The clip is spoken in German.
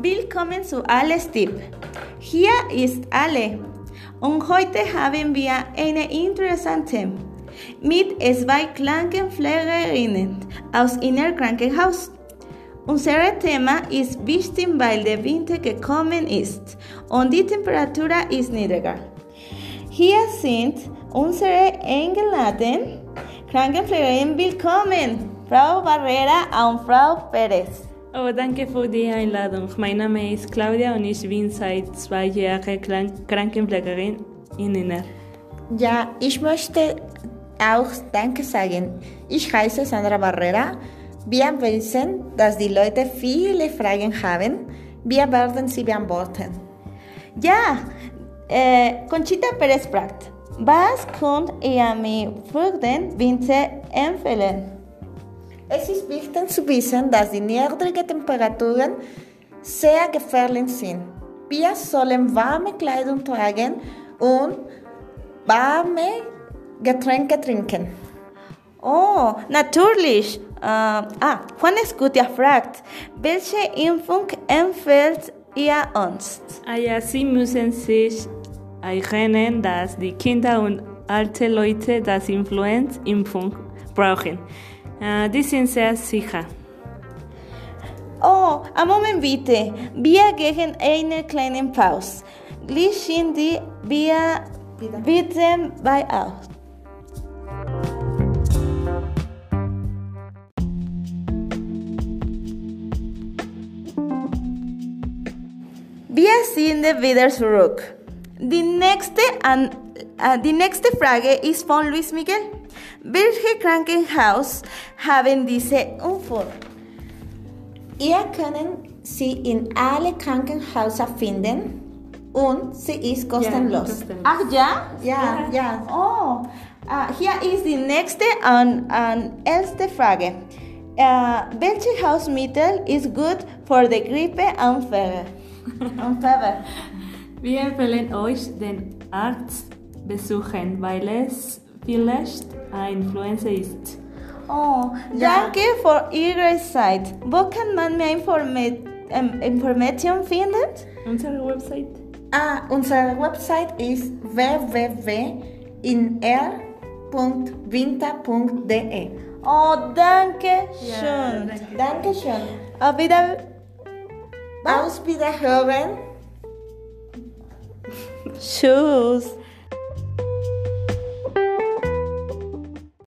Willkommen zu Alles Tipp. Hier ist Ale und heute haben wir eine interessante mit zwei Krankenpflegerinnen aus Inner Krankenhaus. Unser Thema ist wichtig, weil der Winter gekommen ist und die Temperatur ist niedriger. Hier sind unsere eingeladenen Krankenpflegerinnen willkommen, Frau Barrera und Frau Perez. Oh, danke für die Einladung. Mein Name ist Claudia und ich bin seit zwei Jahren Krankenpflegerin in Inner. Ja, ich möchte auch Danke sagen. Ich heiße Sandra Barrera. Wir wissen, dass die Leute viele Fragen haben. Wir werden sie beantworten. Ja, äh, Conchita Perez fragt, was könnt ihr mir für den Winter empfehlen? Es ist wichtig zu wissen, dass die niedrigen Temperaturen sehr gefährlich sind. Wir sollen warme Kleidung tragen und warme Getränke trinken. Oh, natürlich. Äh, ah, Juan Escutia fragt, welche Impfung empfiehlt ihr uns? Ah ja, Sie müssen sich erinnern, dass die Kinder und alte Leute das Influenza-Impfung brauchen. Die sind sehr sicher. Oh, einen Moment bitte. Wir gehen eine kleine Pause. Gleich sind die wir bitte bei aus. Wir sind wieder zurück. Die nächste, an, Uh, äh, die nächste Frage ist von Luis Miguel. Welche Krankenhaus haben diese Unfall? Ihr könnt sie in alle Krankenhäuser finden und sie ist kostenlos. Ja. Ach ja? Ja, ja. Oh, äh, hier ist die nächste und, und erste Frage. Uh, äh, welches Hausmittel ist gut für die Grippe und Fieber? und Fieber? Wir empfehlen euch, den Arzt besuchen, weil es vielleicht eine Influenza ist. Oh, danke für Ihre Zeit. Wo kann man mehr Informa ähm, Informationen finden? Unsere Website? Ah, unsere Website ist www.inr.winter.de. Oh, danke Ja, schön. danke. Dankeschön. Auf wieder. Aus Wiederhören. Tschüss.